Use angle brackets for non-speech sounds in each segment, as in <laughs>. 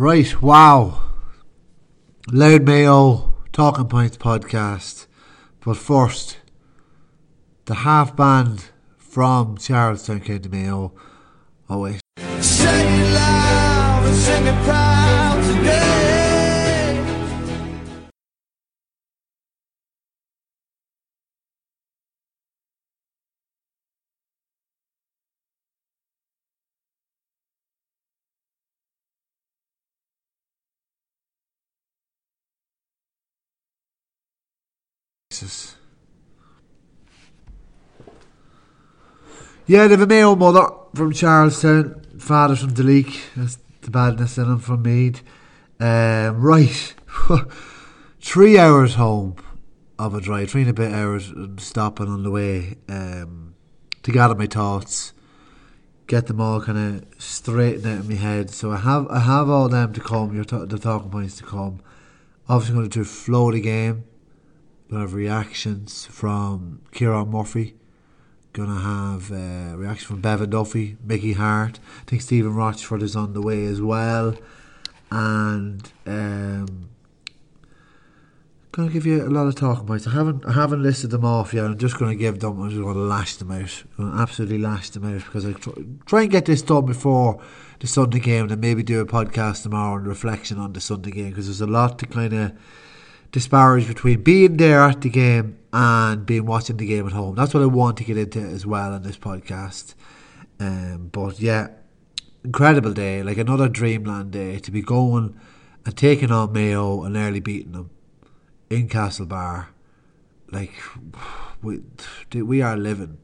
Right, wow. Louth Mayo Talking Points podcast. But first, the half band from Charlestown to Mayo. Oh, oh, Say it loud sing it proud today. Yeah, they have a Mayo mother from Charlestown, father from Deleek. That's the badness in him from Mead. Um, right. <laughs> three hours home of a drive, three and a bit hours stopping on the way um, to gather my thoughts, get them all kind of straightened out in my head. So I have I have all them to come, your t- the talking points to come. Obviously, going to do flow the game. Gonna have reactions from Ciarán Murphy. Gonna have uh, reaction from Bevan Duffy, Mickey Harte. I think Stephen Rochford is on the way as well, and um, gonna give you a lot of talking points. I haven't I haven't listed them off yet. I'm just gonna give them. I'm just gonna lash them out. I'm gonna absolutely lash them out because I try, try and get this done before the Sunday game, and maybe do a podcast tomorrow and reflection on the Sunday game because there's a lot to kind of disparage between being there at the game and being watching the game at home. That's what I want to get into as well in this podcast. Um, but yeah, incredible day, like another dreamland day to be going and taking on Mayo and nearly beating them in Castlebar. Like <sighs> we, we are living.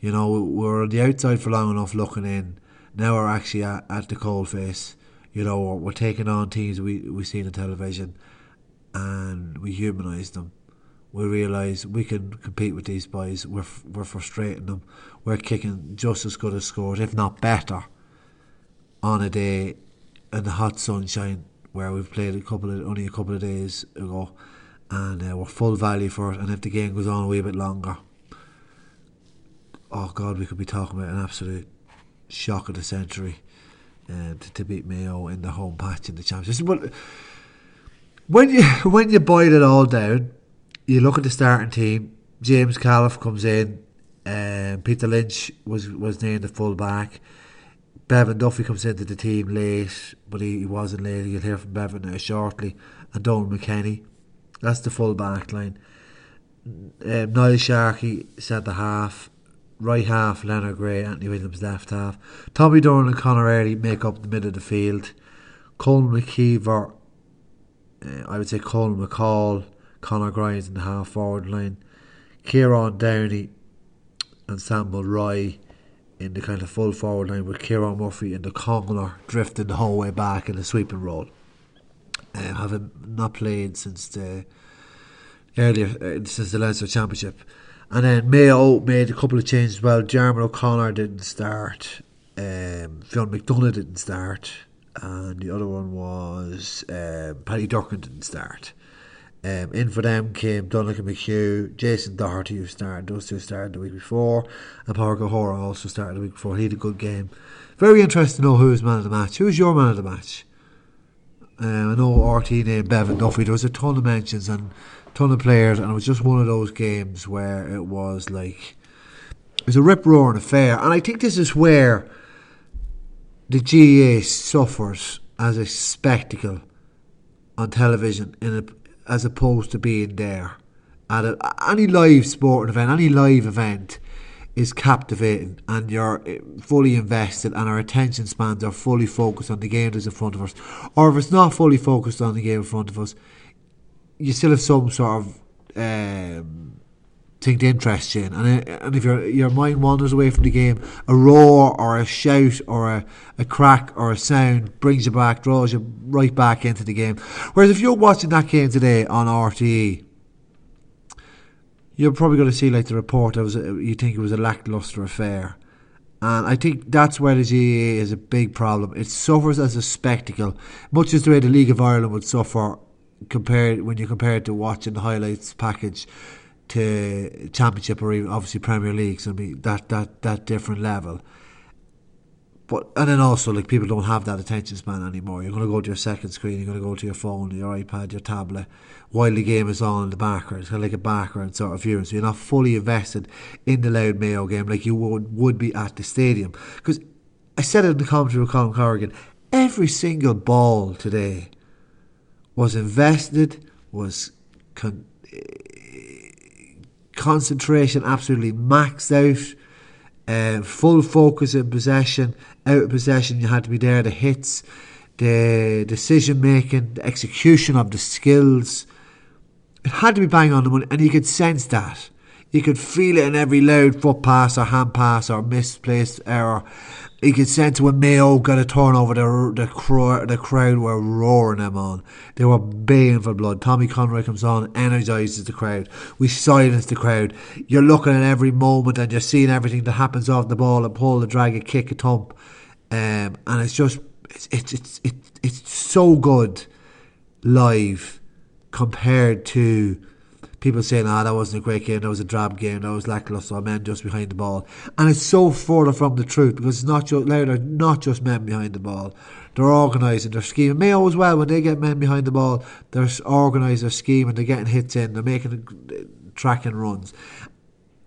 You know, we're on the outside for long enough looking in. Now we're actually at, at the cold face. You know, we're, taking on teams we we see on television and we humanise them. We realise we can compete with these boys. We're we're frustrating them. We're kicking just as good as scores, if not better, on a day in the hot sunshine where we've played a couple of only a couple of days ago, and uh, we're full value for it. And if the game goes on a wee bit longer, oh God, we could be talking about an absolute shock of the century uh, to, to beat Mayo in the home patch in the championship. When you <laughs> when you boil it all down, you look at the starting team. James Califf comes in. Um, Peter Lynch was was named the full back. Bevan Duffy comes into the team late, but he, he wasn't late. You'll hear from Bevan now shortly. And Don McKenny. That's the full back line. Um, Niall Sharkey said the half. Right half, Leonard Gray, Anthony Williams left half. Tommy Durnin and Conor Early make up the middle of the field. Colin McKeever uh, I would say Colin McCall, Conor Grimes in the half forward line, Kieran Downey and Sam Mulroy in the kind of full forward line with Ciarán Murphy and the Congler drifting the whole way back in a sweeping role. Uh, having not played since the earlier uh, since the Leinster Championship. And then Mayo made a couple of changes. Well, Diarmuid O'Connor didn't start. Um, Fionn McDonagh didn't start and the other one was um, Paddy Durcan didn't start. Um, in for them came Donnacha McHugh, Jason Doherty, who started, those two started the week before, and Pádraig O'Hora also started the week before. He had a good game. Very interesting to know who was man of the match. Who's your man of the match? Um, I know RT named Bevan Duffy. There was a ton of mentions and ton of players, and it was just one of those games where it was like it was a rip roaring affair. And I think this is where the GAA suffers as a spectacle on television a, as opposed to being there at a, any live sporting event, any live event is captivating and you're eh, fully invested and our attention spans are fully focused on the game that's in front of us. Or if it's not fully focused on the game in front of us, you still have some sort of um, thing to interest in. And, uh, and if your your mind wanders away from the game, a roar or a shout or a, a crack or a sound brings you back, draws you right back into the game. Whereas if you're watching that game today on RTE, you're probably going to see like the report. It was a, you think it was a lackluster affair. And I think that's where the GAA is a big problem. It suffers as a spectacle, much as the way the League of Ireland would suffer compared when you compare it to watching the highlights package to Championship or even obviously Premier League, so be that that that different level. But and then also like people don't have that attention span anymore. You're going to go to your second screen. You're going to go to your phone, your iPad, your tablet, while the game is on in the background. It's kind of like a background sort of viewing. So you're not fully invested in the Louth Mayo game like you would would be at the stadium. Because I said it in the commentary with Colin Corrigan. Every single ball today was invested, was con- concentration absolutely maxed out. Uh, full focus in possession, out of possession, you had to be there. The hits, the decision making, the execution of the skills, it had to be bang on the money, and you could sense that. You could feel it in every loud foot pass or hand pass or misplaced error. You could sense when Mayo got a turnover, the the, cro- the crowd were roaring them on. They were baying for blood. Tommy Conroy comes on, energises the crowd. We silence the crowd. You're looking at every moment and you're seeing everything that happens off the ball, a pull, a drag, a kick, a thump, um, and it's just it's it's it's it's, it's so good live compared to people saying, ah, that wasn't a great game, that was a drab game, that was lacklustre, men just behind the ball. And it's so further from the truth because it's not just Louder, not just men behind the ball. They're organising, they're scheming. Mayo as well, when they get men behind the ball, they're organised, they're scheming, they're getting hits in, they're making tracking runs.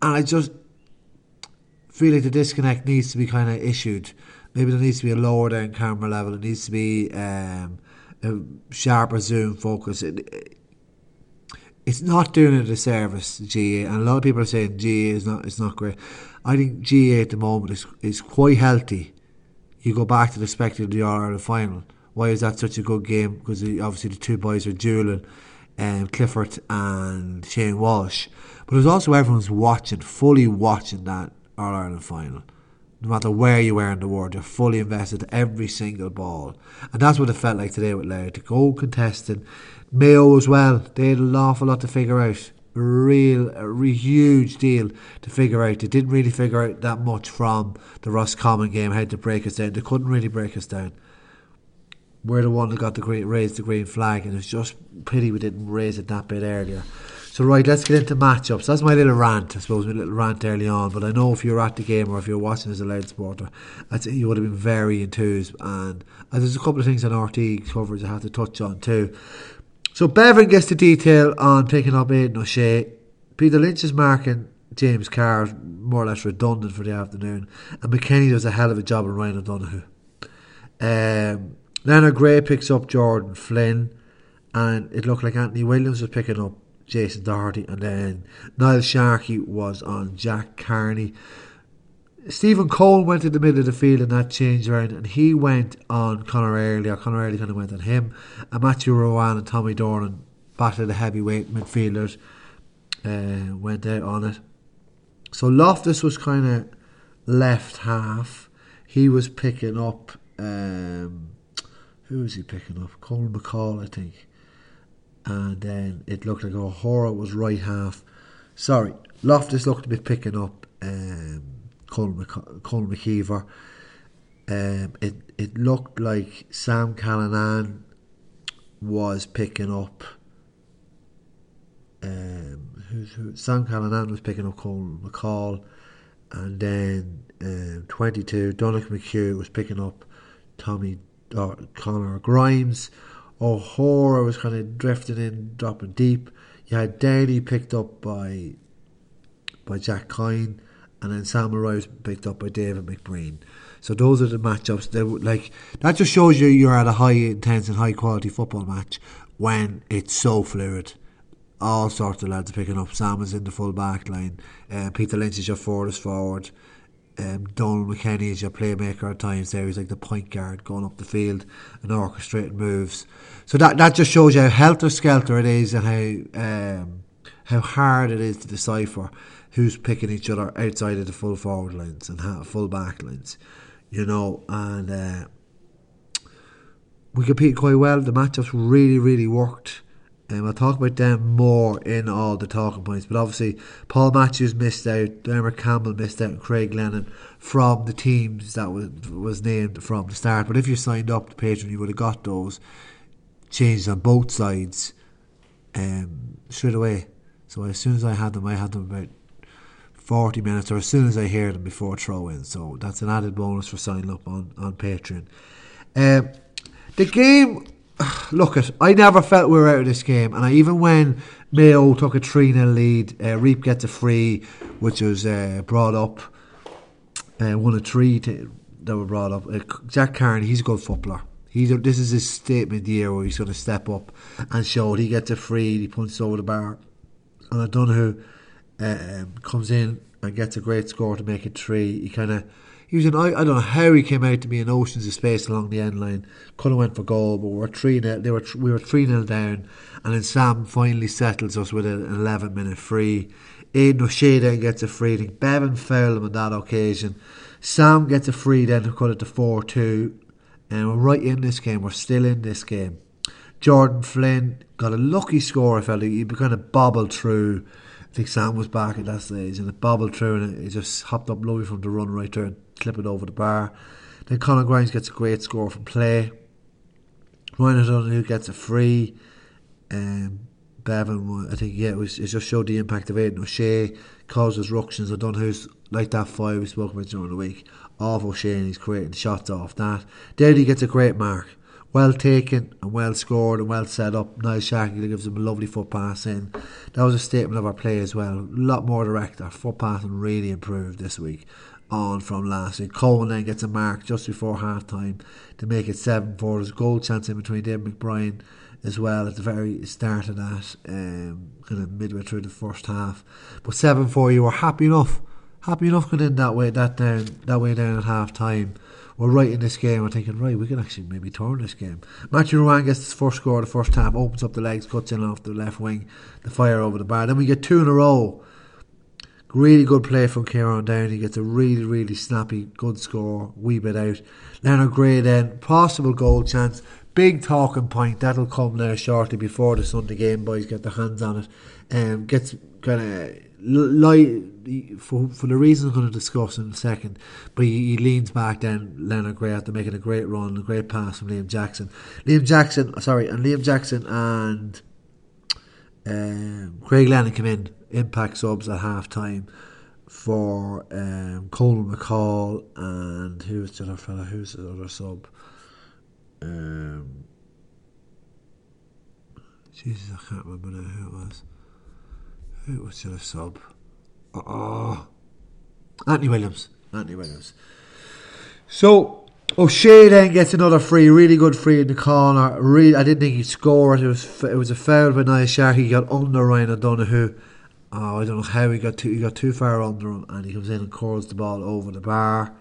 And I just feel like the disconnect needs to be kind of issued. Maybe there needs to be a lower down camera level, it needs to be um, a sharper zoom focus. It, it's not doing it a service, GA, and a lot of people are saying GA is not it's not great. I think GA at the moment is is quite healthy. You go back to the spectacle of the All Ireland final. Why is that such a good game? Because obviously the two boys are dueling, um, Clifford and Shane Walsh. But there's also everyone's watching, fully watching that All Ireland final. No matter where you were in the world, you're fully invested every single ball. And that's what it felt like today with Louth. To go contesting, Mayo as well, they had an awful lot to figure out. A real, a real huge deal to figure out. They didn't really figure out that much from the Ross Roscommon game, how to break us down. They couldn't really break us down. We're the one that got the green, raised the green flag, and it's just pity we didn't raise it that bit earlier. So right, let's get into matchups. That's my little rant, I suppose, my little rant early on. But I know if you're at the game or if you're watching as a Louth supporter, I'd say you would have been very enthused. And, and there's a couple of things on RT coverage I have to touch on too. So Bevan gets the detail on picking up Aidan O'Shea. Peter Lynch is marking James Carr more or less redundant for the afternoon. And McKenny does a hell of a job on Ryan O'Donoghue. Um, Leonard Gray picks up Jordan Flynn. And it looked like Anthony Williams was picking up Jason Doherty. And then Niall Sharkey was on Jack Carney. Stephen Coen went in the middle of the field in that change around and he went on Conor Early, or Conor Early kind of went on him. And Matthew Ruane and Tommy Durnin, back to the heavyweight midfielders, uh, went out on it. So Loftus was kind of left half. He was picking up, um, who was he picking up? Colin McCall, I think. And then it looked like O'Hora was right half. Sorry, Loftus looked to be picking up. Um, Colin, McKeever. Um, it it looked like Sam Callanan was picking up. Um, who's who? Sam Callanan was picking up Colin McCall, and then um, twenty two Donald McHugh was picking up Tommy or Connor Grimes. O'Hora was kind of drifting in, dropping deep. You had Downey picked up by by Jack Coyne and then Sam Rose picked up by David McBrien. So those are the matchups. They like that just shows you you're at a high intense and high quality football match when it's so fluid. All sorts of lads are picking up. Sam is in the full back line. Uh, Peter Lynch is your forwardest forward. Um, Donal McKenny is your playmaker at times. There he's like the point guard going up the field and orchestrating moves. So that that just shows you how helter skelter it is and how um, how hard it is to decipher who's picking each other outside of the full forward lines and full back lines, you know, and uh, we competed quite well. The matchups really, really worked. Um, I'll talk about them more in all the talking points, but obviously Paul Matthews missed out, Dermot Campbell missed out, Craig Lennon from the teams that was was named from the start. But if you signed up to Patreon, you would have got those changes on both sides um, straight away. So as soon as I had them, I had them about 40 minutes or as soon as I hear them before throw in. So that's an added bonus for signing up on, on Patreon. Um, the game, <sighs> look at, I never felt we were out of this game. And I, even when Mayo took a 3 0 lead, uh, Reap gets a free, which was uh, brought up, uh, one of three to, that were brought up. Uh, Jack Carney, he's a good footballer. He's a, this is his statement year where he's going to step up and show it. He gets a free, he punches over the bar. And I don't uh, um, comes in and gets a great score to make it three. He kind of he was in I, I don't know how he came out to be in oceans of space along the end line. Could have went for goal, but we were three nil. They were we were three 0 down, and then Sam finally settles us with an eleven minute free. Aidan O'Shea then gets a free. I think Bevan fouled him on that occasion. Sam gets a free then to cut it to four two, and we're right in this game. We're still in this game. Jordan Flynn got a lucky score. I felt he kind of bobbled through. I think Sam was back at that stage, and it bobbled through, and it just hopped up lovely from the run right there and clip it over the bar. Then Conor Grimes gets a great score from play. Ryan O'Donoghue gets a free. Um, Bevan, I think, yeah, it, was, it just showed the impact of Aidan O'Shea, causes ructions. O'Donoghue's like that five we spoke about during the week, off O'Shea, and he's creating shots off that. Dowdy gets a great mark. Well taken and well scored and well set up. Niall Sharkey gives him a lovely foot pass in. That was a statement of our play as well. A lot more direct. Our foot passing really improved this week on from last week. Coleman then gets a mark just before half time to make it 7 4. There's a goal chance in between David McBrien as well at the very start of that, um, kind of midway through the first half. But 7 4, you were happy enough. Happy enough going in that way, that down, that way down at half time. We're right in this game. We're thinking, right, we can actually maybe turn this game. Matthew Ruane gets his first score the first half, opens up the legs, cuts in off the left wing, the fire over the bar. Then we get two in a row Really good play from Kieran Downey. Gets a really, really snappy, good score. Wee bit out. Leonard Gray then, possible goal chance. Big talking point. That'll come there shortly before the Sunday game. Boys get their hands on it. Um, gets kind of light for for the reasons I'm going to discuss in a second. But he, he leans back then. Leonard Gray after making a great run, a great pass from Liam Jackson. Liam Jackson, sorry, and Liam Jackson and um, Craig Lennon come in impact subs at half time for um, Coleman McCall and who's the other fella? Who's the other sub? Um, Jesus, I can't remember now who it was. Who was the other sub? Oh, Anthony Williams. Anthony Williams. So oh, O'Shea then gets another free, really good free in the corner. Really, I didn't think he'd score it. It was it was a foul by Niall Sharkey. He got under Ryan O'Donoghue oh, I don't know how he got too he got too far under him, and he comes in and curls the ball over the bar.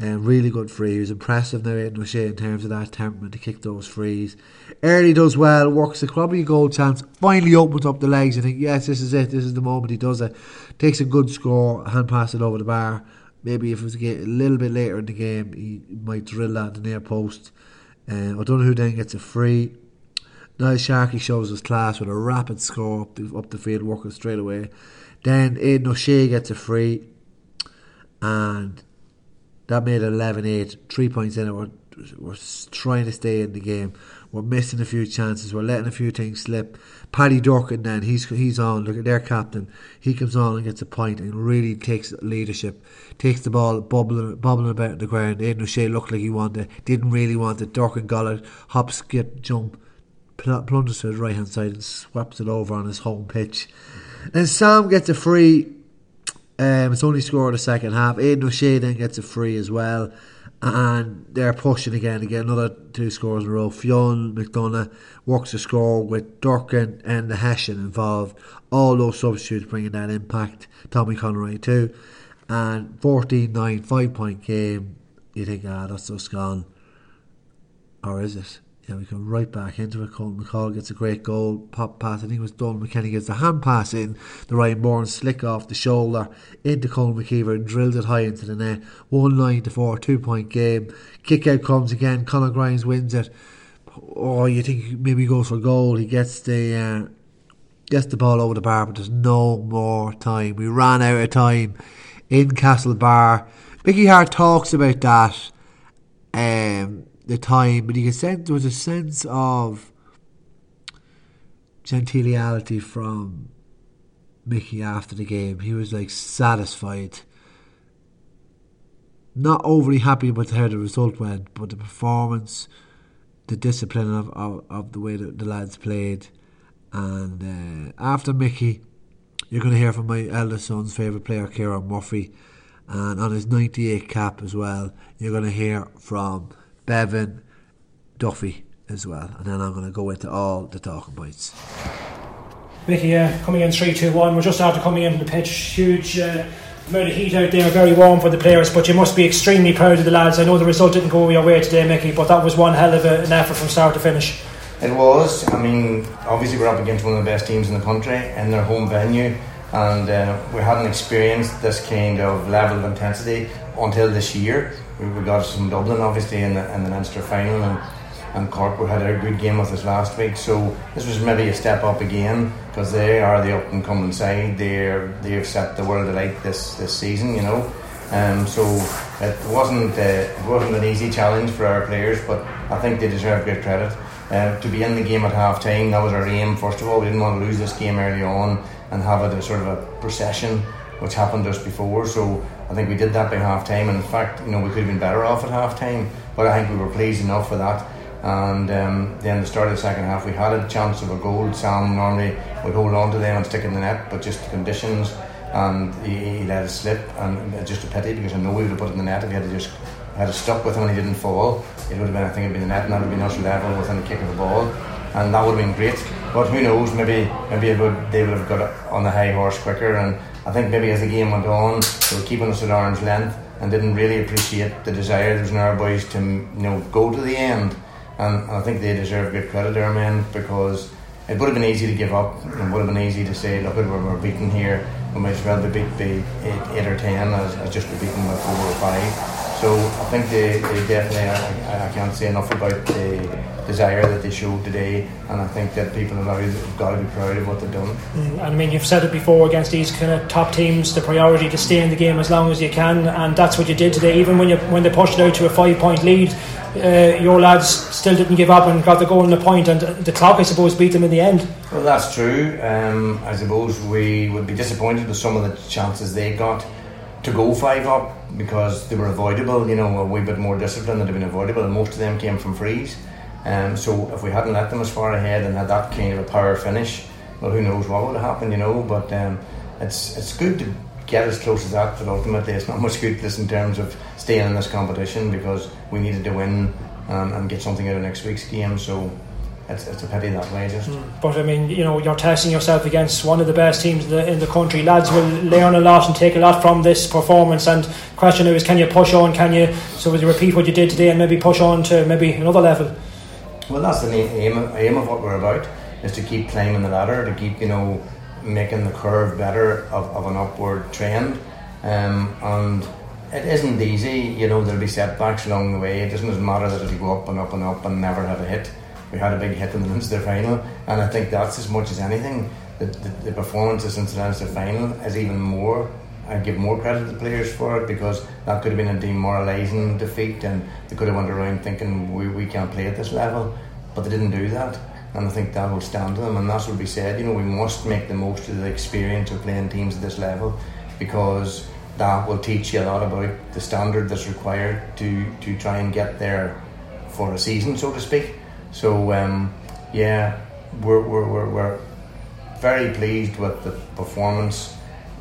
And um, really good free. He was impressive now in O'Shea in terms of that temperament to kick those frees. Early does well, works the probably a goal chance. Finally opens up the legs. I think yes, this is it. This is the moment he does it. Takes a good score, hand pass it over the bar. Maybe if it was a, game, a little bit later in the game, he might drill that in the near post. Uh, I don't know who then gets a free. Niall Sharkey shows his class with a rapid score up the, up the field, working straight away. Then Aidan O'Shea gets a free, and that made it 11 8. Three points in it. We're, we're trying to stay in the game. We're missing a few chances. We're letting a few things slip. Paddy Durcan then, he's he's on. Look at their captain. He comes on and gets a point and really takes leadership. Takes the ball, bubbling, bubbling about the ground. Aidan O'Shea looked like he wanted Didn't really want it. Durcan got it. Hop, skip, jump plungers to his right hand side and swaps it over on his home pitch. And Sam gets a free. Um, it's only scored the second half. Aidan O'Shea then gets a free as well. And they're pushing again get another two scores in a row. Fionn McDonagh works the score with Durcan and the Hessian involved. All those substitutes bringing that impact. Tommy Conroy too. And 14 9, 5 point game. You think, ah, that's just gone. Or is it? Yeah, we go right back into it. Colin McCall gets a great goal. Pop pass. I think it was Donal McKenny gets the hand pass in. The Ryan Bourne slick off the shoulder into Colin McKeever and drills it high into the net. One line to four, two point game. Kick out comes again. Conor Grimes wins it. Oh, you think maybe he goes for goal. He gets the uh, gets the ball over the bar, but there's no more time. We ran out of time in Castlebar. Mickey Harte talks about that. Um, the time, but you can sense there was a sense of gentiliality from Mickey after the game. He was like satisfied. Not overly happy with how the result went, but the performance, the discipline of, of, of the way that the lads played. And uh, after Mickey, you're going to hear from my eldest son's favourite player, Ciarán Murphy. And on his 98 cap as well, you're going to hear from Bevan Duffy as well. And then I'm going to go into all the talking points. Mickey, uh, coming in 3 2 1. We're just after coming in from the pitch. Huge uh, amount of heat out there, very warm for the players, but you must be extremely proud of the lads. I know the result didn't go your way today, Mickey, but that was one hell of a, an effort from start to finish. It was. I mean, obviously, we're up against one of the best teams in the country in their home venue, and uh, we hadn't experienced this kind of level of intensity until this year. We, got us from Dublin, obviously, in the, in the Leinster final, and and Cork we had a good game with us last week. So this was maybe a step up again because they are the up and coming side. They're they've set the world alight this this season, you know. Um, so it wasn't uh, it wasn't an easy challenge for our players, but I think they deserve great credit. Uh, to be in the game at half time, that was our aim. First of all, we didn't want to lose this game early on and have it a sort of a procession, which happened just before. So I think we did that by half time. And in fact, you know, we could have been better off at half time, but I think we were pleased enough with that. And um, then the start of the second half, we had a chance of a goal. Sam normally would hold on to them and stick in the net, but just the conditions, and he, he let it slip. And it's just a pity because I know we would have put it in the net if he had just had it stuck with him and he didn't fall. It would have been, I think, it'd been the net, and that would have been us level within the kick of the ball, and that would have been great. But who knows? Maybe maybe would, they would have got on the high horse quicker. And I think maybe as the game went on, they were keeping us at arm's length and didn't really appreciate the desire that was in our boys to you know go to the end and I think they deserve good credit, their men, because it would have been easy to give up. It would have been easy to say, look, we're, we're beaten here. We might as well be beat by eight, eight or ten as, as just be beaten by four or five. So I think they, they definitely, I, I can't say enough about the desire that they showed today, and I think that people have got to be proud of what they've done. Mm, and I mean, you've said it before against these kind of top teams, the priority to stay in the game as long as you can, and that's what you did today. Even when you when they pushed it out to a five point lead, uh, your lads still didn't give up and got the goal and the point, and the clock, I suppose, beat them in the end. Well, that's true. Um, I suppose we would be disappointed with some of the chances they got to go five up because they were avoidable. You know, a wee bit more discipline that have been avoidable, and most of them came from frees. Um, so if we hadn't let them as far ahead and had that kind of a power finish, well, who knows what would have happened, you know? But um, it's it's good to get as close as that, but ultimately it's not <laughs> much good this in terms of staying in this competition because we needed to win um, and get something out of next week's game. So it's, it's a pity that way just. Mm. But I mean, you know, you're testing yourself against one of the best teams in the, in the country. Lads will learn a lot and take a lot from this performance. And the question is, can you push on? Can you so you repeat what you did today and maybe push on to maybe another level? Well, that's the aim aim of what we're about is to keep climbing the ladder, to keep you know making the curve better of, of an upward trend. Um, and it isn't easy, you know, there'll be setbacks along the way. It doesn't matter that it'll go up and up and up and never have a hit we had a big hit in the Leinster final, and I think that's as much as anything. The, the, the performances in the Leinster final is even more. I give more credit to the players for it because that could have been a demoralising defeat, and they could have went around thinking we, we can't play at this level, but they didn't do that. And I think that will stand to them, and that's what we said. You know, we must make the most of the experience of playing teams at this level because that will teach you a lot about the standard that's required to, to try and get there for a season, so to speak. So um, yeah, we're, we're, we're, we're very pleased with the performance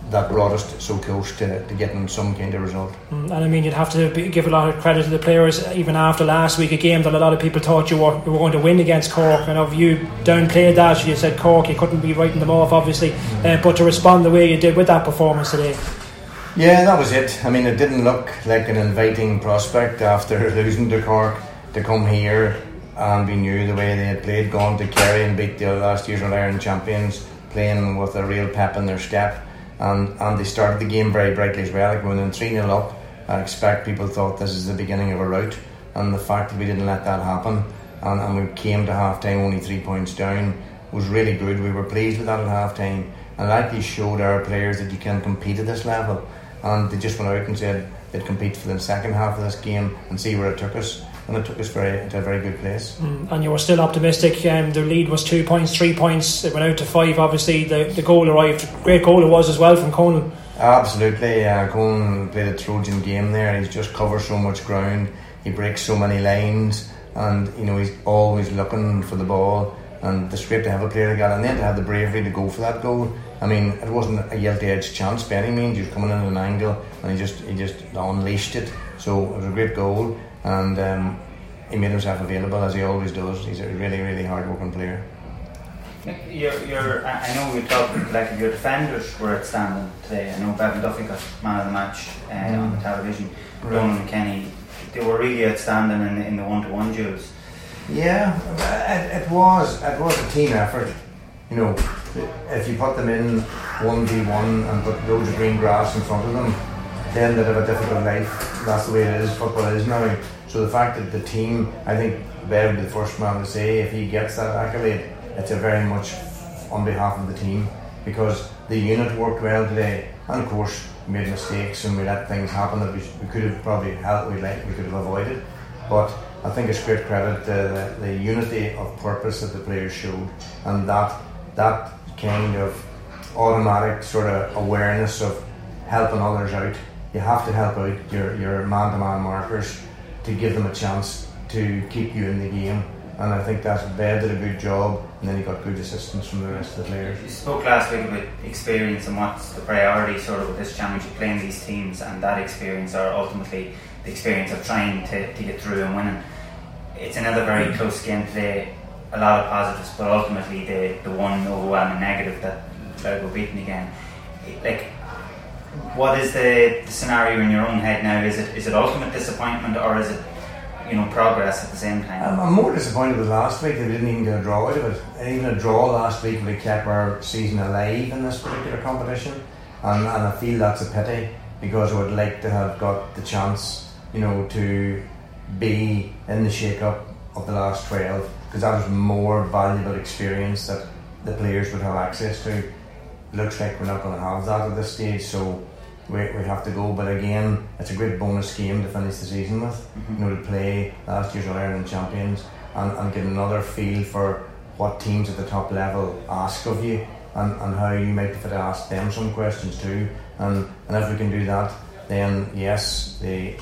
that brought us so close to, to getting some kind of result. Mm, and I mean, you'd have to be, give a lot of credit to the players, even after last week, a game that a lot of people thought you were, you were going to win against Cork. And of you downplayed that, you said Cork, you couldn't be writing them off, obviously, mm. uh, but to respond the way you did with that performance today. Yeah, that was it. I mean, it didn't look like an inviting prospect after <laughs> losing to Cork to come here and we knew the way they had played, gone to Kerry and beat the last year's Ireland champions, playing with a real pep in their step. And, and they started the game very brightly as well. Like when they're 3 0 up, I expect people thought this is the beginning of a rout. And the fact that we didn't let that happen and, and we came to half time only three points down was really good. We were pleased with that at half time. And like they showed our players that you can compete at this level. And they just went out and said they'd compete for the second half of this game and see where it took us and it took us very to a very good place. Mm, and you were still optimistic. Um, the lead was two points, three points. It went out to five. Obviously, the, the goal arrived. Great goal it was as well from Conan. Absolutely, uh, Conan played a Trojan game there. He's just covers so much ground. He breaks so many lines, and you know he's always looking for the ball. And it's great to have a player like that, and then to have the bravery to go for that goal. I mean, it wasn't a yield edge chance by any means. He was coming in at an angle, and he just he just unleashed it. So it was a great goal, and um, he made himself available as he always does. He's a really really hard working player. Your, your, I know we talked like your defenders were outstanding today. I know Bevan Duffy got man of the match uh, mm. on the television. Right. Kenny, they were really outstanding in, in the one-to-one duels. Yeah, it, it was it was a team effort. You know, if you put them in one v one and put loads of green grass in front of them, then they'd have a difficult life. That's the way it is. Football is now. So the fact that the team, I think Bev would be the first man to say if he gets that accolade it's a very much on behalf of the team because the unit worked well today, and of course made mistakes and we let things happen that we, we could have probably helped, we like we could have avoided. But I think it's great credit to the, the unity of purpose that the players showed, and that that kind of automatic sort of awareness of helping others out. You have to help out your your man to man markers to give them a chance to keep you in the game and I think that Bev did a good job, and then he got good assistance from the rest of the players. You spoke last week about experience and what's the priority sort of with this championship, playing these teams, and that experience, or ultimately the experience of trying to, to get through and winning. It's another very close game today. A lot of positives, but ultimately the the one overwhelming negative that Sligo beaten again. Like, what is the, the scenario in your own head now? Is it is it ultimate disappointment, or is it you know progress at the same time. I'm, I'm more disappointed with last week. They didn't even get a draw out of it. Even a draw last week would have kept our season alive in this particular competition, and, and I feel that's a pity because I would like to have got the chance, you know, to be in the shake-up of the last twelve because that was more valuable experience that the players would have access to. Looks like we're not going to have that at this stage, so we, we have to go. But again, it's a great bonus game to finish the season with. Mm-hmm. You know, to play last year's Ireland champions and, and get another feel for what teams at the top level ask of you and, and how you might be fit to ask them some questions too. And, and if we can do that, then yes, the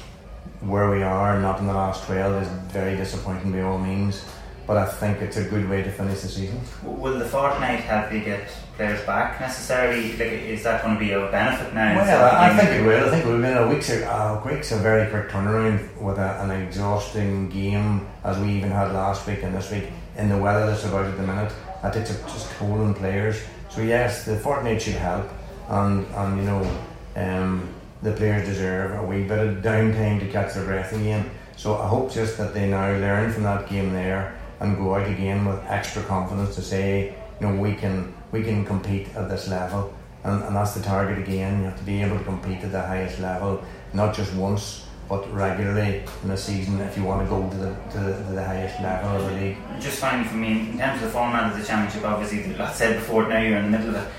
where we are, not in the last 12, is very disappointing by all means but I think it's a good way to finish the season. Will the fortnight help you get players back necessarily? Like, is that going to be a benefit now? Well, I, I think it will. I think we've been a week's a, a week's a very quick turnaround with a, an exhausting game as we even had last week and this week in the weather that's about at the minute. That takes a just toll on players. So yes, the fortnight should help, and and you know, um, the players deserve a wee bit of downtime to catch their breath again. So I hope just that they now learn from that game there and go out again with extra confidence to say, you know, we can we can compete at this level, and, and that's the target again. You have to be able to compete at the highest level, not just once, but regularly in a season if you want to go to the to the, to the highest level of the league. Just finally for me, in terms of the format of the championship, obviously, like I said before, now you're in the middle of it.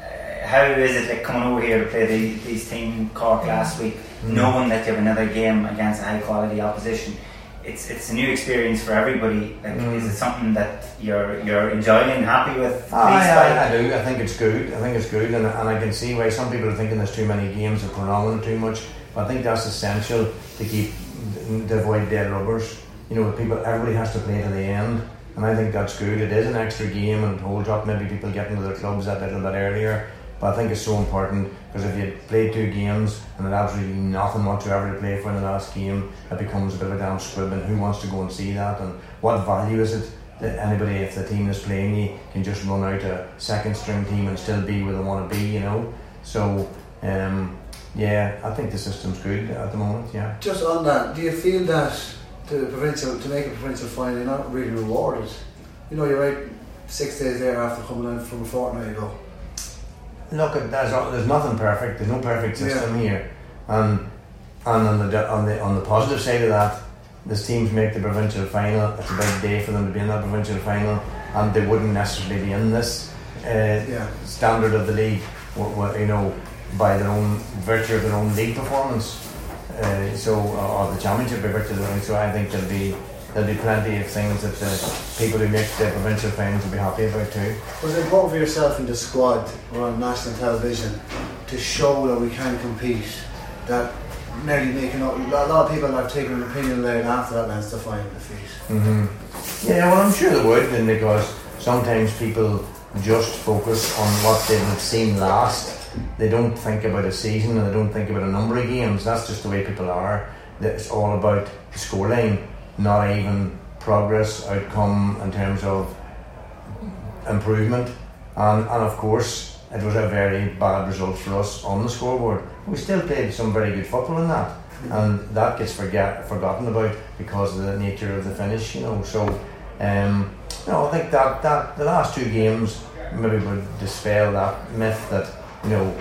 Uh, how is it like coming over here to play the, these team Cork last week, mm. knowing that you have another game against a high quality opposition? It's it's a new experience for everybody. Like, mm. is it something that you're you're enjoying, and happy with? Oh, I, I, do. I think it's good. I think it's good, and, and I can see why some people are thinking there's too many games are prolonging too much. But I think that's essential to keep to avoid dead rubbers. You know, people everybody has to play to the end, and I think that's good. It is an extra game, and holds up maybe people get into their clubs that little bit earlier. But I think it's so important because if you play two games and there's absolutely nothing whatsoever to play for in the last game, it becomes a bit of a damn squib. And who wants to go and see that? And what value is it that anybody, if the team is playing you, can just run out a second string team and still be where they want to be, you know? So, um, yeah, I think the system's good at the moment, yeah. Just on that, do you feel that the provincial, to make a provincial final, you're not really rewarded? You know, you're right six days there after coming in from a fortnight ago look, there's, there's nothing perfect. There's no perfect system yeah. here, and and on the on the on the positive side of that, this teams make the provincial final. It's a big day for them to be in that provincial final, and they wouldn't necessarily be in this uh, yeah. standard of the league. You know, by their own virtue of their own league performance. uh, so or the championship be brought to the ring. So I think there'll be there'll be plenty of things that the people who make the provincial finals will be happy about too. Was it important for yourself and the squad or on national television to show that we can compete? That nearly making up, a lot of people have taken an opinion later after that Leinster final defeat. Mm-hmm. Yeah, well, I'm sure they would, and because sometimes people just focus on what they've seen last. They don't think about a season and they don't think about a number of games. That's just the way people are. It's all about the scoreline, not even progress, outcome in terms of improvement. And, and of course, it was a very bad result for us on the scoreboard. We still played some very good football in that, and that gets forget, forgotten about because of the nature of the finish, you know. So, um, no, I think that, that the last two games maybe would dispel that myth that you know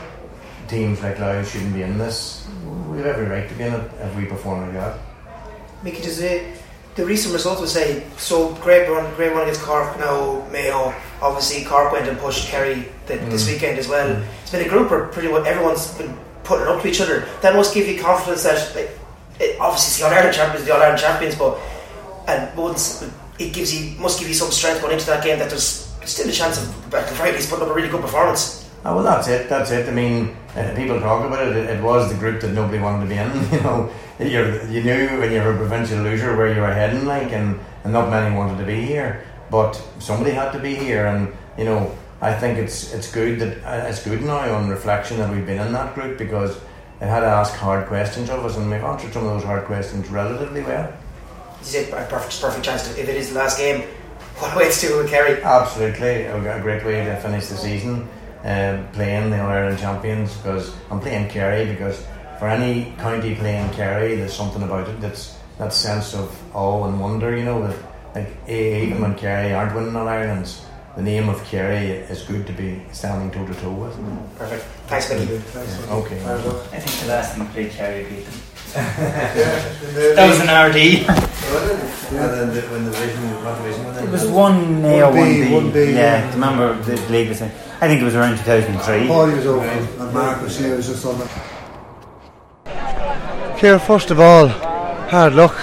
teams like Louth shouldn't be in this. We have every right to be in it if we perform like that. Mickey, does it, the recent results would say so great run, great run against Cork now Mayo. Obviously, Cork went and pushed Kerry the, this Mm. weekend as well. Mm. It's been a group where pretty much everyone's been putting up to each other. That must give you confidence that like, it, obviously it's the All Ireland champions, the All Ireland champions, but and once it gives you must give you some strength going into that game that there's still a chance of at the very least putting up a really good performance. Oh, well, that's it. That's it. I mean, uh, people talk about it. it. It was the group that nobody wanted to be in. <laughs> You know, You're, you knew when you were a provincial loser where you were heading, like, and, and not many wanted to be here. But somebody had to be here, and you know, I think it's it's good that uh, it's good now on reflection that we've been in that group because it had to ask hard questions of us, and we've answered some of those hard questions relatively well. You said a perfect, perfect chance to, if it is the last game. <laughs> What way to do with Kerry? Absolutely, a a great way to finish the season, um, playing the All Ireland champions. Because I'm playing Kerry because for any county playing Kerry, there's something about it that's that sense of awe and wonder. You know that like even when Kerry aren't winning All Irelands, the name of Kerry is good to be standing toe to toe with. Perfect. Thanks, Mickey. Okay. I think the last time we played Kerry beat them. <laughs> That That was an RD. <laughs> And then the, when the division, what division was It was one A or One one B, B. one B, yeah, yeah. I remember the league was. in- I think it was around 2003. Paulie was over and Mark was here, was just on the. Kieran, first of all, hard luck.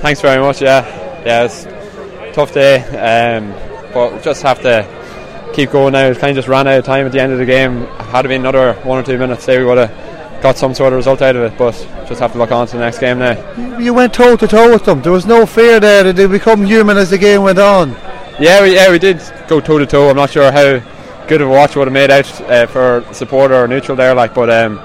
Thanks very much. Yeah, yeah, it's a tough day, um, but we just have to keep going now. Kind of just ran out of time at the end of the game. Had it been another one or two minutes, say we would have got some sort of result out of it. But just have to look on to the next game now. You went toe to toe with them. There was no fear there that they become human as the game went on. Yeah, we, yeah, we did go toe to toe. I'm not sure how good of a watch would have made out uh, for supporter or neutral there, like, but um,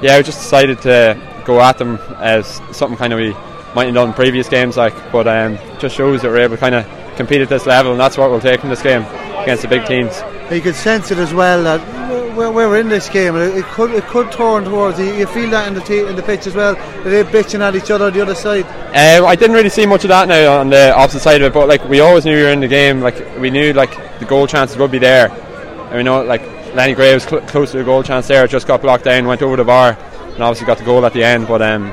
yeah, we just decided to go at them as something kind of we might have done in previous games, like, but um, just shows that we're able to kind of compete at this level, and that's what we'll take from this game against the big teams. You could sense it as well that we're, we're in this game, it, it could it could turn towards you. You feel that in the te- in the pitch as well. They're bitching at each other on the other side. Uh, I didn't really see much of that now on the opposite side of it, but like we always knew we were in the game. Like we knew like the goal chances would be there, and we know like Lenny Gray was cl- close to the goal chance there. Just got blocked down, went over the bar, and obviously got the goal at the end. But um,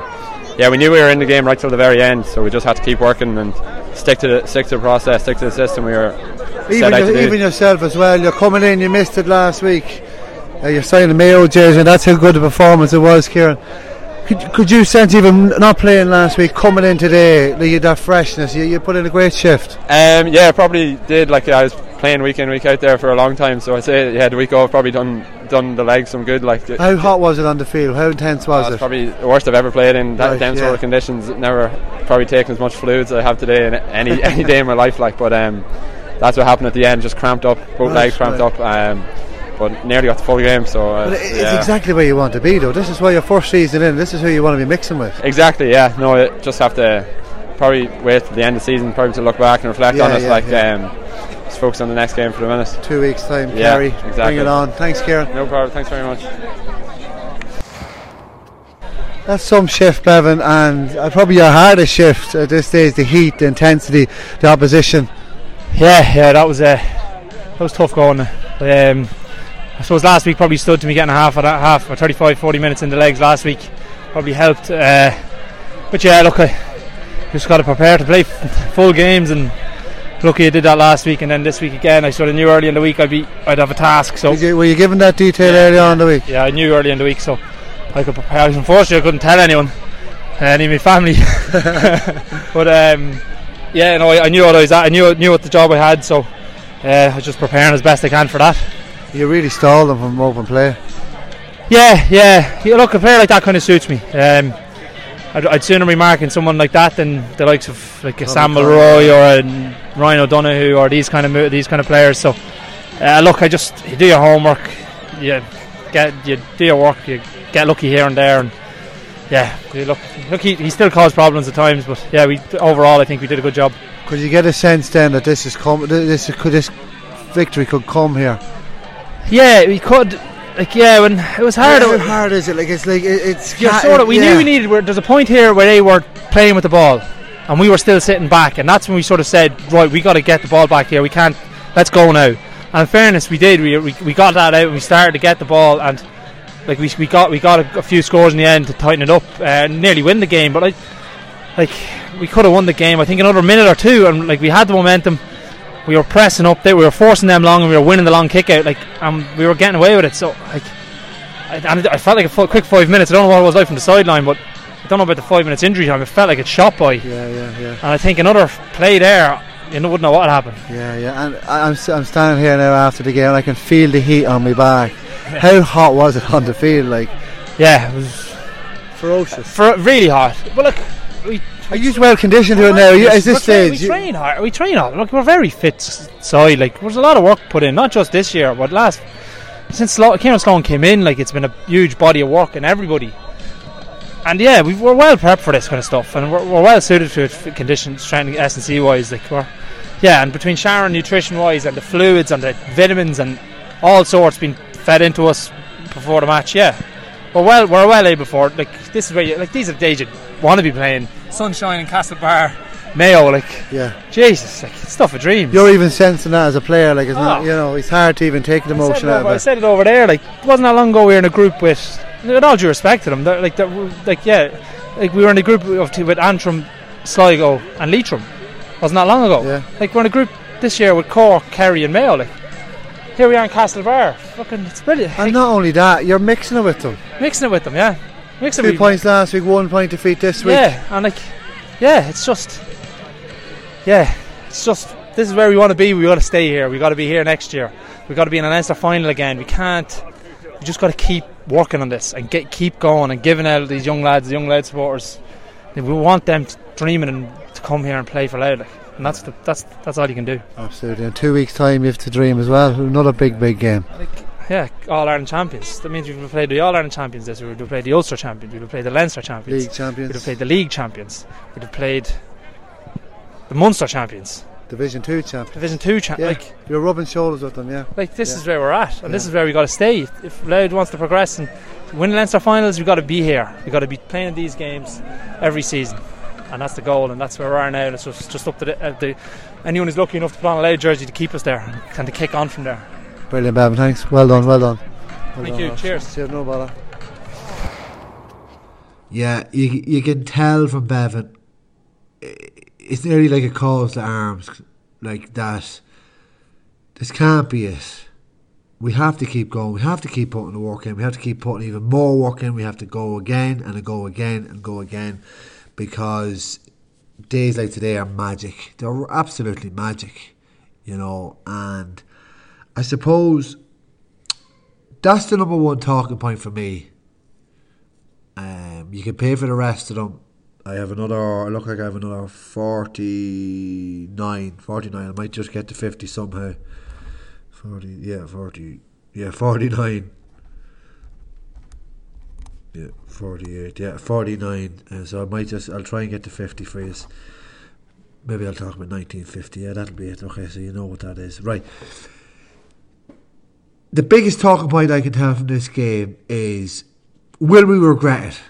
yeah, we knew we were in the game right till the very end, so we just had to keep working and stick to the stick to the process, stick to the system we were Even, your, even yourself as well. You're coming in. You missed it last week. Uh, you're signing the Mayo jersey, and that's how good a performance it was, Kieran. Could, could you sense even not playing last week, coming in today, had that freshness? You, you put in a great shift. Um, yeah, probably did. Like I was playing week in week out there for a long time, so I say yeah, the week off probably done done the legs some good. Like How hot was it on the field? How intense was That's it? probably the worst I've ever played in that Right, them yeah. sort of conditions. Never probably taken as much fluids as I have today in any <laughs> any day in my life. Like, but um, that's what happened at the end. Just cramped up, both legs cramped right. up. Um, but nearly got the full game. So uh, But it's yeah. exactly where you want to be, though. This is why your first season in. This is who you want to be mixing with. exactly. Yeah. No, it just have to probably wait till the end of the season, probably to look back and reflect Yeah, on it. yeah, like, yeah. um, just focus on the next game for the minute. Two weeks' time, Yeah, Kerry. exactly. Bring it on. Thanks, Kieran. No problem. Thanks very much. That's some shift, Bevan, and uh, probably your hardest shift at this stage the heat, the intensity, the opposition. Yeah, yeah, that was uh, that was tough going. Um, I suppose last week probably stood to me getting a half of that half or 35, 40 minutes in the legs last week. Probably helped. Uh, but yeah, look, I just got to prepare to play f- full games and. Lucky I did that last week, and then this week again. I sort of knew early in the week I'd be, I'd have a task. So you- were you given that detail early on in the week? yeah, I knew early in the week, so I could prepare. Unfortunately, I couldn't tell anyone. any of my family. <laughs> but um, yeah, no, I, I knew what I was at. I knew knew what the job I had, so uh, I was just preparing as best I can for that. You really stole them from open play. Yeah, yeah. yeah look, a player like that kind of suits me. Um, I'd, I'd sooner be marking someone like that than the likes of like a Sam Mulroy or a Ryan O'Donoghue or these kind of mo- these kind of players. So, uh, look, I just you do your homework, you get you do your work, you get lucky here and there, and yeah, you look, look, he, he still caused problems at times, but yeah, we overall I think we did a good job. Could you get a sense then that this is come? This could this victory could come here? Yeah, we could. Like yeah, when it was hard. How hard is it? Like it's like it's Yeah, ca- sort of. We yeah. knew we needed. There's a point here where they were playing with the ball, and we were still sitting back, and that's when we sort of said, right, we got to get the ball back here. We can't. Let's go now. And in fairness, we did. We, we, we got that out. and We started to get the ball, and like we, we got we got a, a few scores in the end to tighten it up, uh, and nearly win the game. But like like we could have won the game. I think another minute or two, and like we had the momentum. We were pressing up there. We were forcing them long, and we were winning the long kick out. Like um, we were getting away with it. So like, I, and I felt like a fu- quick five minutes. I don't know what it was like from the sideline, but I don't know about the five minutes injury time. It felt like it shot by. Yeah, yeah, yeah. And I think another play there, you know, wouldn't know what happened. Yeah, yeah, and I- I'm, I'm standing here now after the game. and I can feel the heat on my back. How hot was it <laughs> on the field? Like Yeah, it was ferocious. for really hot. But look, Are you well conditioned to it now? At this tra- stage, we train hard. We train hard. Look, we're very fit side. Like there's a lot of work put in, not just this year, but last since Slo- Kieran Sloan came in. Like it's been a huge body of work, and everybody. And yeah, we, we're well prepped for this kind of stuff, and we're, we're well suited to it, conditions, training S and C wise. Like we're, yeah, and between Sharon nutrition wise and the fluids and the vitamins and all sorts being fed into us before the match. Yeah, we're well we're well able for it. Like this is where you, like these are the days want to be playing. Sunshine in Castlebar, Mayo. Like yeah. Jesus, like it's stuff a dream. You're even sensing that as a player. Like it's not, Oh. you know, it's hard to even take the I emotion it out over, I of it. I said it over there. Like it wasn't that long ago we were in a group with, with all due respect to them, they're, like they're, like yeah, like we were in a group of two with Antrim, Sligo, and Leitrim. Wasn't that long ago? Yeah. Like we're in a group this year with Cork, Kerry, and Mayo. Like here we are in Castlebar. Fucking, it's brilliant. And Like, not only that, you're mixing it with them. mixing it with them, yeah. It Two points last week, one point defeat this week. Yeah, and like, yeah, it's just, yeah, it's just. This is where we want to be. We got to stay here. We got to be here next year. We got to be in an Leinster final again. We can't. We just got to keep working on this and get keep going and giving out these young lads, the young lad supporters. We want them to dreaming and to come here and play for Louth. Like, and that's the, that's that's all you can do. Absolutely. In two weeks' time, you have to dream as well. Another big, big game. Yeah, All Ireland champions. That means we've played the All Ireland champions this year. We've played the Ulster champions. We've played the Leinster champions. League champions. We'd have played the league champions. We'd have played the Munster champions, Division two champions. Division Two champions. Yeah. Like, You're rubbing shoulders with them, yeah. like this Yeah. is where we're at, and this is where we got to stay. If- If Louth wants to progress and win Leinster finals, we got to be here. We got to be playing these games every season, and that's the goal, and that's where we are now. And it's just, just up to the, uh, the anyone who's lucky enough to put on a Louth jersey to keep us there and to kick on from there. Brilliant, Bevan. Thanks. Well done, well done. Well Thank done, you. Ross. Cheers. Cheers, no bother. Yeah, you you can tell from Bevan, eh, it's nearly like a call to arms, like that. This can't be it. We have to keep going. We have to keep putting the work in. We have to keep putting even more work in. We have to go again and go again and go again, because days like today are magic. They're absolutely magic, you know. And I suppose that's the number one talking point for me. Um, you can pay for the rest of them. I have another, I look like I have another 49, 49. I might just get to 50 somehow. 40, yeah, 40, yeah, 49. Yeah, 48, yeah, 49. Uh, so I might just, I'll try and get to 50 for you. Maybe I'll talk about 1950. Yeah, that'll be it. Okay, so you know what that is. Right. The biggest talking point I can tell from this game is will we regret it?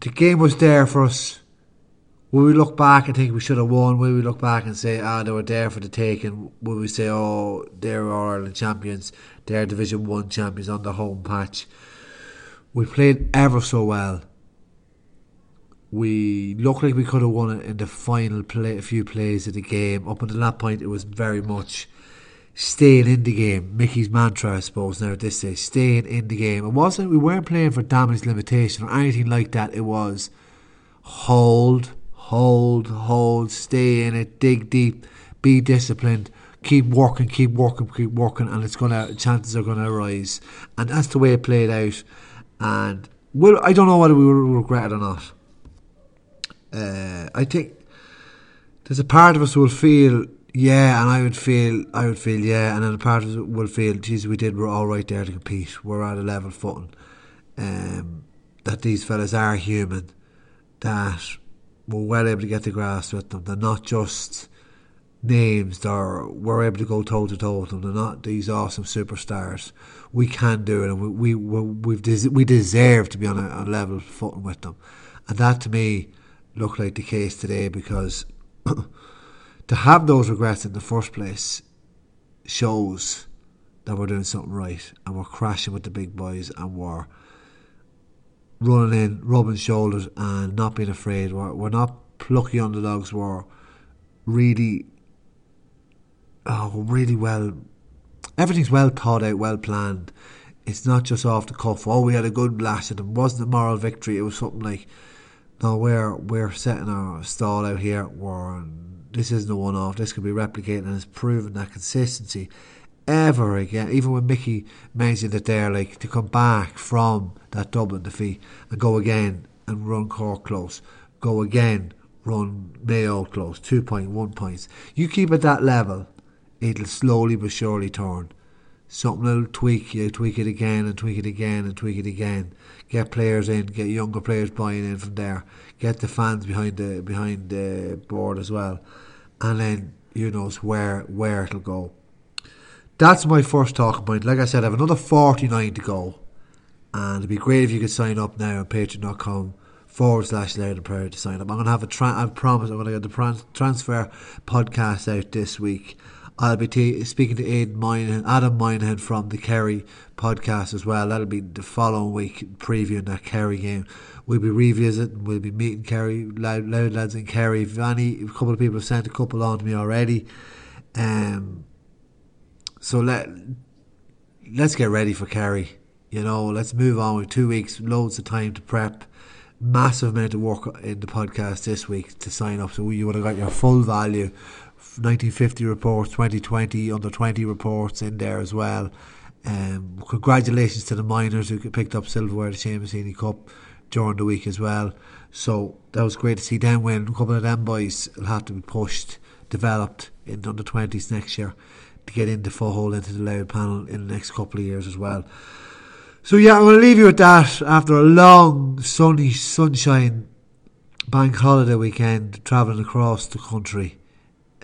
The game was there for us. Will we look back and think we should have won? Will we look back and say, ah, they were there for the taking? Will we say, oh, they're Ireland champions, they're Division 1 champions on the home patch? We played ever so well. We looked like we could have won it in the final play, few plays of the game. Up until that point, it was very much staying in the game. Mickey's mantra, I suppose, now at this stage, staying in the game. It wasn't, we weren't playing for damage limitation or anything like that. It was hold, hold, hold, stay in it, dig deep, be disciplined, keep working, keep working, keep working, and it's gonna chances are gonna arise. And that's the way it played out. And well, I don't know whether we will regret it or not. Uh, I think there's a part of us who will feel yeah, and I would feel I would feel yeah, and then a part of will feel geez, we did we're all right there to compete. We're at a level footing. Um, that these fellas are human. That we're well able to get the grass with them. They're not just names. They're we're able to go toe to toe with them. They're not these awesome superstars. We can do it, and we we we've des- we deserve to be on a, a level footing with them. And that to me looked like the case today because <coughs> to have those regrets in the first place shows that we're doing something right and we're crashing with the big boys and we're running in, rubbing shoulders and not being afraid. We're, we're not plucky underdogs. We're really, oh, really well. Everything's well thought out, well planned. It's not just off the cuff. Oh, we had a good blast them. It wasn't a moral victory. It was something like, no, we're we're setting our stall out here. We're this isn't a one off. This could be replicated, and it's proven that consistency ever again. Even when Mickey mentioned it there, like to come back from that Dublin defeat and go again and run Cork close, go again, run Mayo close, two point one points. You keep at that level, it'll slowly but surely turn. Something will tweak you, tweak it again and tweak it again and tweak it again. Get players in, get younger players buying in from there. Get the fans behind the behind the board as well, and then who knows where where it'll go. That's my first talking point. Like I said, I have another 49 to go. And it'd be great if you could sign up now on patreon.com forward slash Loud and Proud to sign up. I'm going to have a, tra- I promise, I'm going to get the transfer podcast out this week. I'll be t- speaking to Aidan Adam Moynihan from the Kerry podcast as well. That'll be the following week, previewing that Kerry game. We'll be revisiting, we'll be meeting Kerry, Louth, Louth lads in Kerry. Vanny, a couple of people have sent a couple on to me already. Um, so let let's get ready for Kerry. You know, let's move on with two weeks, loads of time to prep. Massive amount of work in the podcast this week to sign up, so you would have got your full value. 1950 reports, 2020 under 20 reports in there as well. Um, congratulations to the miners who picked up silverware at the Heaney Cup during the week as well. So that was great to see them win. A couple of them boys will have to be pushed, developed in under 20s next year to get into foothold into the Louth panel in the next couple of years as well. So yeah, I'm going to leave you with that after a long sunny sunshine bank holiday weekend travelling across the country.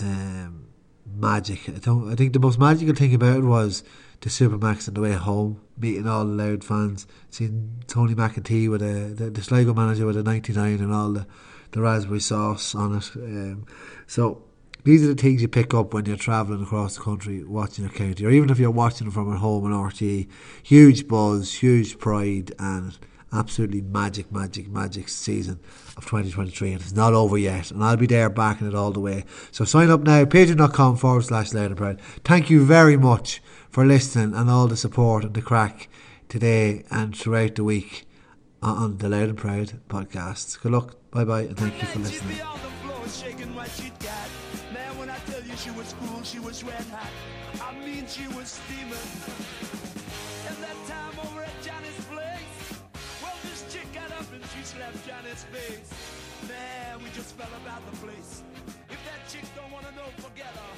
Um, magic. I don't. I think the most magical thing about it was the Supermac's on the way home, meeting all the Louth fans, seeing Tony McEntee with a the, the Sligo manager with a 99 and all the the raspberry sauce on it. Um, so these are the things you pick up when you're travelling across the country watching your county, or even if you're watching from at home on RTE. Huge buzz, huge pride, and absolutely magic, magic, magic season of 2023. And it's not over yet, and I'll be there backing it all the way. So sign up now, patreon.com forward slash Loud and Proud. Thank you very much for listening and all the support and the crack today and throughout the week on the Loud and Proud podcast. Good luck, bye bye, and thank you for listening. shaking what she'd got. Man, when I tell you she was cool, she was red hot. I mean, she was steaming. She Johnny's face. Man, we just fell about the place. If that chick don't wanna know, forget her.